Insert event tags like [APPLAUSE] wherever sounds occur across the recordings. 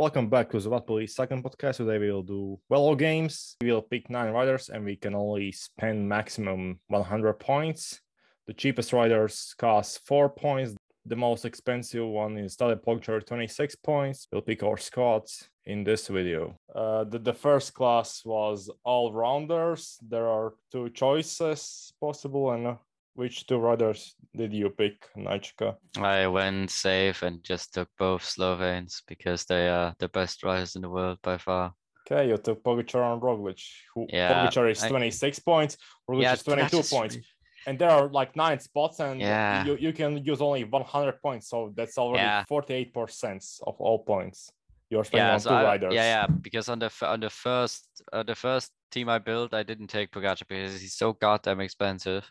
Welcome back to the Police second podcast. Today we will do Velo Games. We will pick nine riders and we can only spend maximum 100 points. The cheapest riders cost four points. The most expensive one is Tadej Pogačar, 26 points. We'll pick our squads in this video. Uh, the, the first class was all rounders. There are two choices possible, and which two riders did you pick, Naichaca? I went safe and just took both Slovenes because they are the best riders in the world by far. Okay, you took Pogačar and Roglic. Who Yeah, Pogačar is I- 26 points, Roglic Yeah, is 22 that's points. And there are like nine spots, and Yeah. you, you can use only 100 points. So that's already Yeah. 48% of all points you're spending Yeah, on so two I, riders. yeah, yeah. Because on the on the first uh, the first team I built, I didn't take Pogacar because he's so goddamn expensive.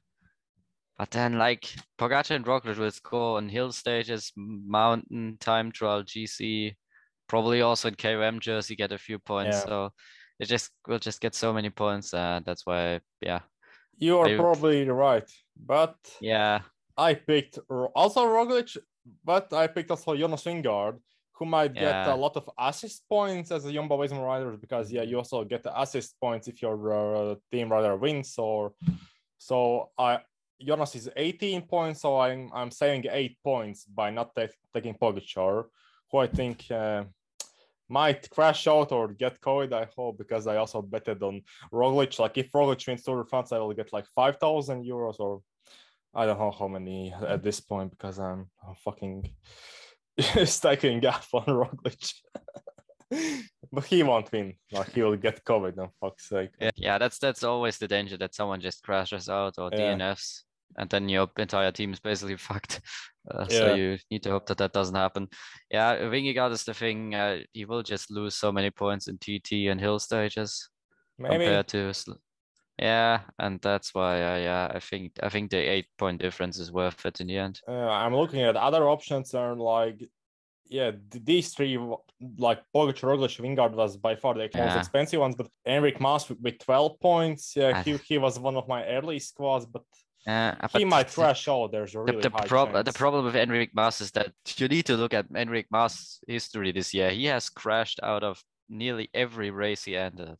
But then like Pogacar and Roglic will score on hill stages, mountain, time trial, GC, probably also in KOM jersey get a few points. Yeah. So it just will just get so many points. Uh, that's why, yeah, You are probably right. But yeah, I picked also Roglic, but I picked also Jonas Vingegaard, who might get a lot of assist points as a Jumbo Visma rider because yeah, you also get the assist points if your uh, team rider wins. Or so I Jonas is 18 points, so I'm I'm saving eight points by not ta- taking Pogačar, who I think. Uh, might crash out or get COVID, I hope, because I also betted on Roglic. Like if Roglic wins Tour de France, I will get like 5,000 euros or I don't know how many at this point because I'm, I'm fucking [LAUGHS] stacking up on Roglic. [LAUGHS] but he won't win. Like he will get COVID, on fuck's sake. Yeah, yeah, that's that's always the danger that someone just crashes out or Yeah. DNFs, and then your entire team is basically [LAUGHS] fucked. Uh, So you need to hope that that doesn't happen. Yeah, Vingegaard is the thing. Uh, he will just lose so many points in TT and hill stages Maybe. compared to. Yeah, and that's why. Uh, yeah, I think I think the eight point difference is worth it in the end. Uh, I'm looking at other options and like, yeah, these three, like Pogačar, Roglic, Vingegaard was by far the most Yeah. expensive ones. But Enric Mas with, with 12 points, yeah, I- he, he was one of my early squads, but Yeah, he might the- crash out. There's a The, really the, high prob- the problem with Enric Mas is that you need to look at Enric Mas' history this year. He has crashed out of nearly every race he entered.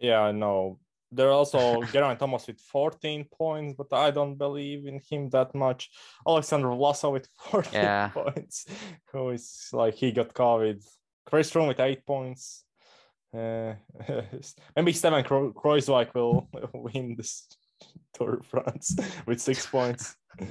Yeah, I know. There are also [LAUGHS] Geraint Thomas with 14 points, but I don't believe in him that much. Alexander Vlasov with [LAUGHS] 14 Yeah. points, who is like he got COVID. Chris Froome with eight points. Uh, [LAUGHS] maybe Steven Kro- Kruijswijk will win this [LAUGHS] Tour de France [LAUGHS] with six points. [LAUGHS]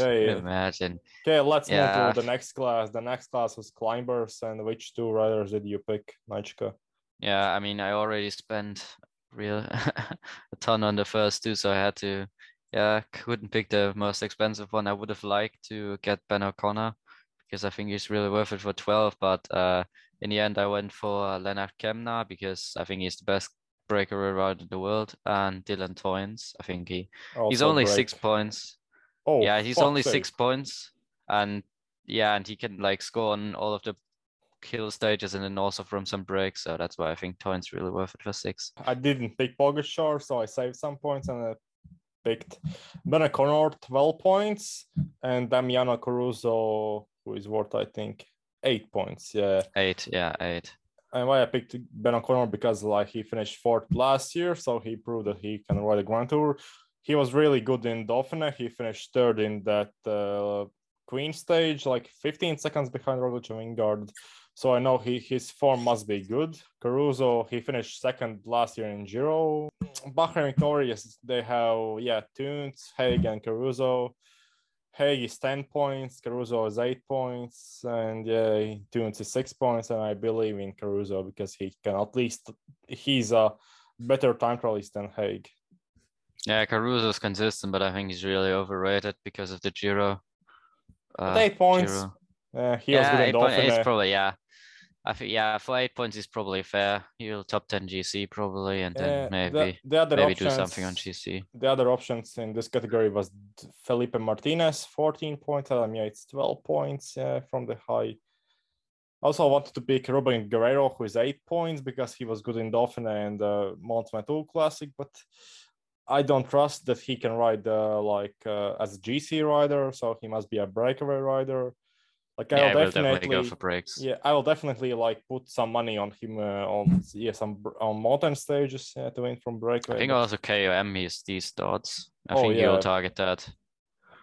Okay, Imagine. okay, let's move to the next class. The next class was climbers, and which two riders did you pick, Naichaca? Yeah, I mean, I already spent real a ton on the first two, so I had to, yeah, couldn't pick the most expensive one. I would have liked to get Ben O'Connor because I think he's really worth it for 12, but uh, in the end, I went for uh, Lennard Kamna because I think he's the best breakaway around in the world, and Dylan Teuns. I think he oh, he's only great. six points. Oh, yeah, he's only sake. six points, and yeah, and he can like score on all of the kill stages and then also from some breaks. So that's why I think Teuns really worth it for six. I didn't pick Pogačar, so I saved some points and I picked Ben O'Connor 12 points and Damiano Caruso, who is worth, I think, eight points. Yeah. Eight, yeah, eight. And why I picked Ben O'Connor because like he finished fourth last year, so he proved that he can ride a Grand Tour. He was really good in Dauphiné. He finished third in that uh, Queen stage, like 15 seconds behind Roglic and Vingegaard. So I know he his form must be good. Caruso, he finished second last year in Giro. Bahrain Victorious, they have yeah, Teuns, Haig, and Caruso. Haig is 10 points, Caruso is 8 points, and yeah, Teuns is 6 points. And I believe in Caruso because he can at least he's a better time trialist than Haig. Yeah, Caruso is consistent, but I think he's really overrated because of the Giro. Uh, 8 points. Giro. Uh, he was Yeah, good in eight point, it's probably yeah. I think yeah, for eight points is probably fair. You'll top ten GC probably, and then Uh, maybe the, the other maybe options, do something on GC. the other options in this category was Felipe Martinez, 14 points, Adam Yates, 12 points uh, from the high. Also, I wanted to pick Ruben Guerreiro, who is eight points because he was good in Dauphiné and the Mont Ventoux Classic, but I don't trust that he can ride uh, like uh, as a GC rider, so he must be a breakaway rider. Like yeah, I'll definitely, definitely go for breaks. yeah, I will definitely like put some money on him uh, on yeah some on mountain stages to win from breakaway. I think also KOM is these dots. I Oh, think yeah. he'll target that.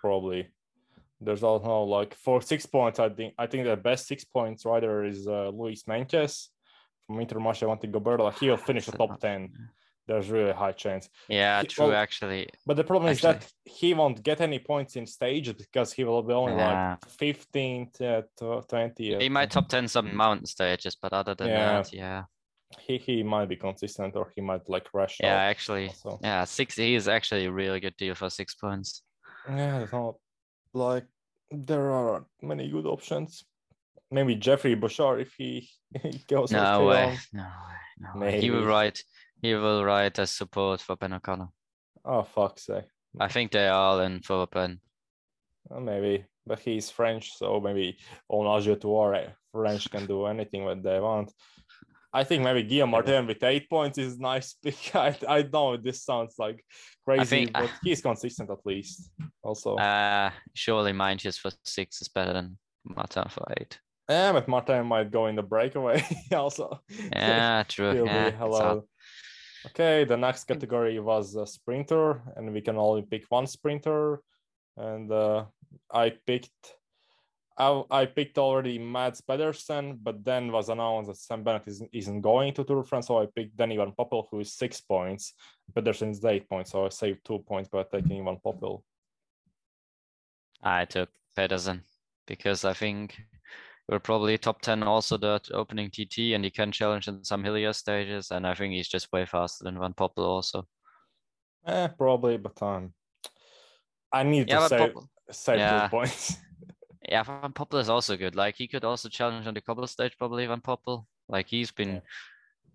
probably there's also like for six points. I think I think the best six points rider is uh, Louis Meintjes from Intermarché Wanty Goberto. Like he'll finish the top [LAUGHS] ten. There's really high chance. Yeah, He- true. well, actually, But the problem is that he won't get any points in stages because he will be only Yeah. like 15th, uh, to 20th. he might top ten some mountain stages, but other than Yeah. that, yeah, He, he might be consistent or he might like rush. yeah, actually, also. yeah, six. He is actually a really good deal for six points. Yeah, not like there are many good options. Maybe Geoffrey Bouchard if he, [LAUGHS] he goes. No way, no way, no way. He will Maybe. He will write as support for Ben O'Connor. Oh fuck's sake. I think they are all in for Ben. Uh, Maybe, but he's French, so maybe on Azure Tour, French can do anything what they want. I think maybe Guillaume Martin with eight points is nice [LAUGHS] pick. I, I know this sounds like crazy, think- but he's consistent at least. Also, Uh, surely Meintjes for six is better than Martin for eight. yeah, but Martin might go in the breakaway [LAUGHS] also. Yeah, true. He'll yeah, be hello. Hard. Okay, the next category was a sprinter, and we can only pick one sprinter. And uh, I picked, I, I picked already Mads Pedersen, but then was announced that Sam Bennett isn't, isn't going to Tour de France, so I picked Danny Van Poppel, who is six points. Pedersen is eight points, so I saved two points by taking Van Poppel. I took Pedersen because I think we're probably top 10 also the opening TT and he can challenge in some hillier stages. And I think he's just way faster than Van Poppel also. Eh, probably, but um, I need Yeah, to save, Poppel, save yeah. two points. [LAUGHS] yeah, Van Poppel is also good. Like he could also challenge on the cobble stage, probably Van Poppel. Like he's been Yeah.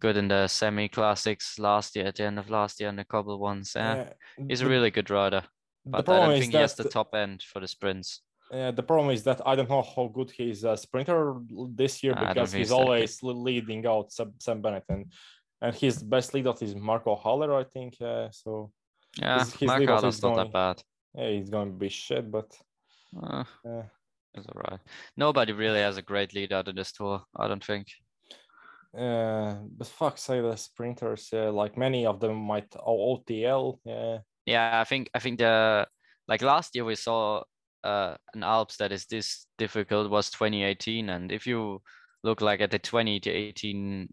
good in the semi classics last year, at the end of last year, and the cobble ones. Yeah, Yeah, he's a really good rider. But I don't think he has the that- top end for the sprints. Yeah, the problem is that I don't know how good he is a sprinter this year because he's that good. always leading out Sam, Bennett and and his best lead out is Marco Haller, I think. Uh, so Yeah, His- his off is not going- that bad. yeah, he's going to be shit, but Uh, uh, It's all right. Nobody really has a great lead out of this tour, I don't think. uh, but fuck, say the sprinters, yeah, like many of them might OTL, yeah, Yeah, I think I think the like last year we saw uh an Alps that is this difficult was 2018, and if you look like at the 20 to 18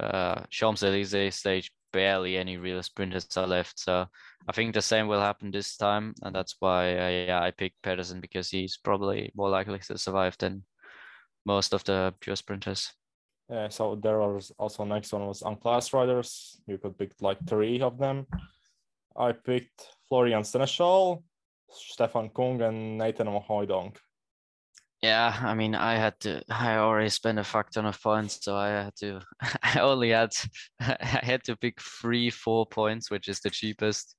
uh Champs Elysees stage, barely any real sprinters are left. So I think the same will happen this time, and that's why I, yeah, I picked Pedersen because he's probably more likely to survive than most of the pure sprinters. yeah. So there was also next one was unclass riders. You could pick like three of them. I picked Florian Senechal, Stefan Kung, and Nathan Hooydonck. Yeah, I mean, I had to. I already spent a fuck ton of points, so I had to. [LAUGHS] I only had. [LAUGHS] I had to pick three, four points, which is the cheapest.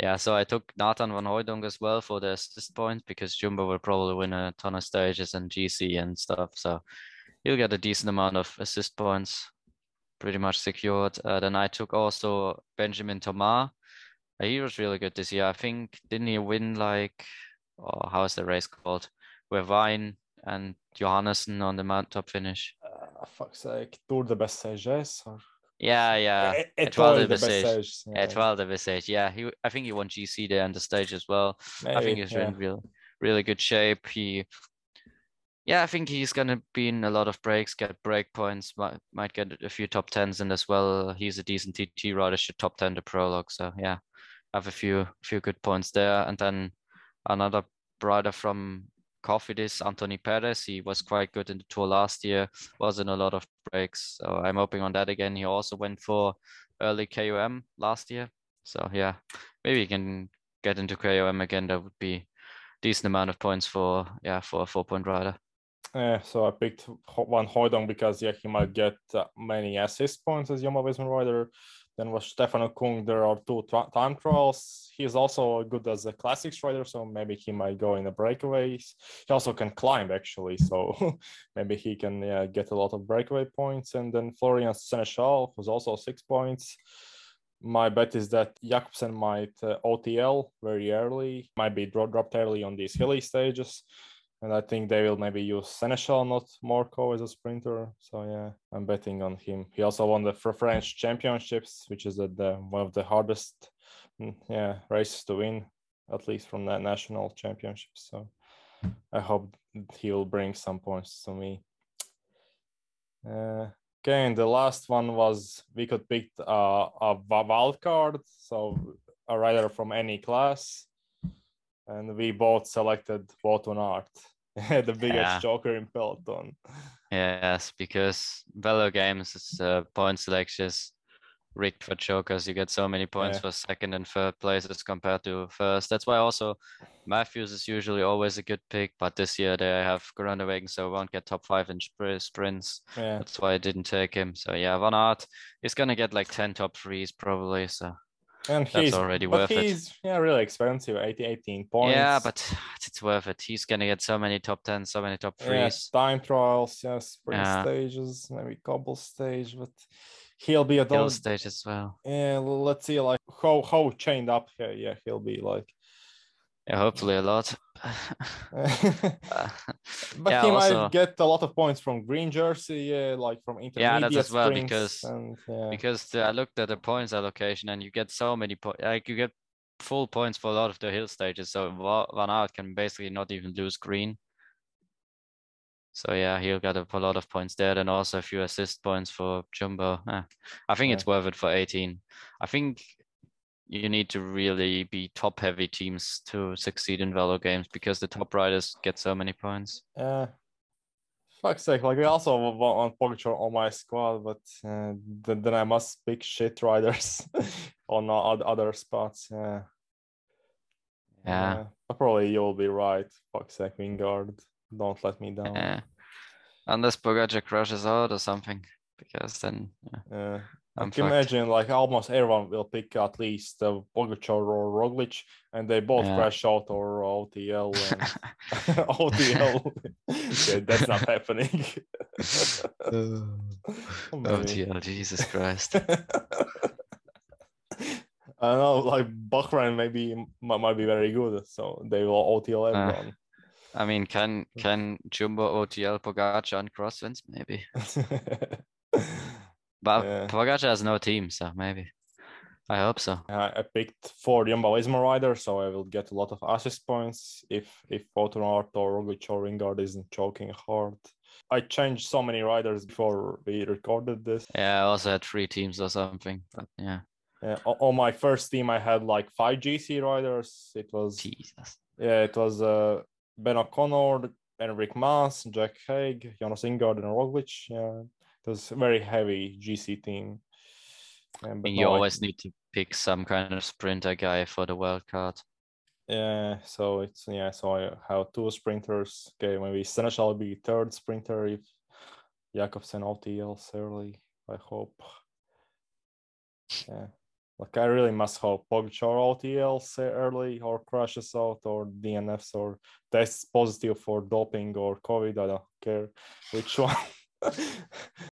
Yeah, so I took Nathan van Hooydonck as well for the assist points because Jumbo will probably win a ton of stages and GC and stuff. So he'll get a decent amount of assist points, pretty much secured. Uh, then I took also Benjamin Thomas. He was really good this year. I think didn't he win like, oh, how is the race called? Where Vine and Johannessen on the mountaintop finish. Uh, fuck's sake, Tour de Bessèges or Yeah, yeah. E- Étoile de Bessèges. Bessèges. Étoile de Visage. Yeah, he. I think he won GC there on the stage as well. I think he's yeah. in real, really good shape. He, yeah, I think he's gonna be in a lot of breaks, get break points, might might get a few top tens in as well. He's a decent TT rider, should top ten the prologue. So yeah, have a few few good points there. And then another rider from Cofidis, Anthony Perez. He was quite good in the tour last year, was in a lot of breaks. So I'm hoping on that again. He also went for early KOM last year. So yeah, maybe he can get into KOM again. That would be decent amount of points for yeah for a four point rider. Yeah, so I picked one Van Hooydonck because yeah, he might get uh, many assist points as Jumbo Visma rider. Then was Stefano Kung. There are two tra- time trials. He's also good as a classics rider, so maybe he might go in the breakaways. He also can climb actually, so [LAUGHS] maybe he can yeah, get a lot of breakaway points. And then Florian Senechal, who's also six points. My bet is that Jakobsen might uh, OTL very early, might be dro- dropped early on these hilly stages and I think they will maybe use Senechal, not Morkov, as a sprinter. So yeah, I'm betting on him. He also won the French Championships, which is the one of the hardest, mm, yeah, races to win, at least from the national championships. So I hope he will bring some points to me. Uh, okay, and the last one was we could pick uh, a wild card, so a rider from any class, and we both selected Wout Aert, [LAUGHS] the biggest yeah. joker in peloton. Yes, because Velo Games is uh, point selections rigged for chokers. You get so many points yeah. for second and third places compared to first. That's why also Matthews is usually always a good pick, but this year they have Groenewegen, so won't get top five in sprints. Yeah. That's why I didn't take him. So yeah, Van Aert is gonna get like 10 top threes probably. So and that's he's already but worth he's, it. Yeah, really expensive, 18, 18 points. Yeah, but [SIGHS] it's worth it. He's gonna get so many top 10, so many top threes. Yeah, time trials, yeah, sprint yeah. stages, maybe cobble stage, but he'll be a hill stage as well. Yeah, let's see like how how chained up here. Yeah, he'll be like. Yeah, hopefully a lot. [LAUGHS] but yeah, he also, might get a lot of points from green jersey, yeah, like from intermediate Yeah, that's as well because and, yeah. because the, I looked at the points allocation and you get so many points. Like you get full points for a lot of the hill stages, so Van Aert can basically not even lose green. So yeah, he'll get a, lot of points there, and also a few assist points for Jumbo. Eh, I think yeah. it's worth it for 18. I think you need to really be top heavy teams to succeed in Velo games because the top riders get so many points. Yeah. Fuck's sake, like I also want Pogacar on my squad, but uh, then, then I must pick shit riders [LAUGHS] on other spots. Yeah. Yeah. Uh, probably you'll be right. Fuck's sake, Vingegaard. don't let me down. Yeah. Unless Pogacar crashes out or something, because then yeah. Yeah. I can imagine like almost everyone will pick at least uh, Pogacar or Roglic, and they both yeah. crash out or OTL. [LAUGHS] And... [LAUGHS] OTL, [LAUGHS] yeah, that's not happening. OTL, Jesus Christ. I don't know, like Bahrain maybe might, might be very good, so they will OTL uh, everyone. Uh, I mean, can can Jumbo OTL Pogacar and crosswinds maybe? But yeah. Pogacar has no team, so maybe. I hope so. Uh, I picked four Jumbo Visma riders, so I will get a lot of assist points if if Wout or Roglic or Vingegaard isn't choking hard. I changed so many riders before we recorded this. Yeah, I also had three teams or something, but yeah. Yeah, on my first team, I had like five GC riders. It was Jesus. Yeah, it was uh, Ben O'Connor, Enric Mas, Jack Haig, Jonas Vingegaard, and Roglic. Yeah, a very heavy GC team. But you always need to pick some kind of sprinter guy for the wild card. Yeah, so it's yeah, so I have two sprinters. Okay, maybe Senechal will be third sprinter if Jakobsen OTLs early. I hope. Yeah. Like I really must hope Pogacar OTLs early or crashes out or DNFs or tests positive for doping or COVID. I don't care which [LAUGHS] one.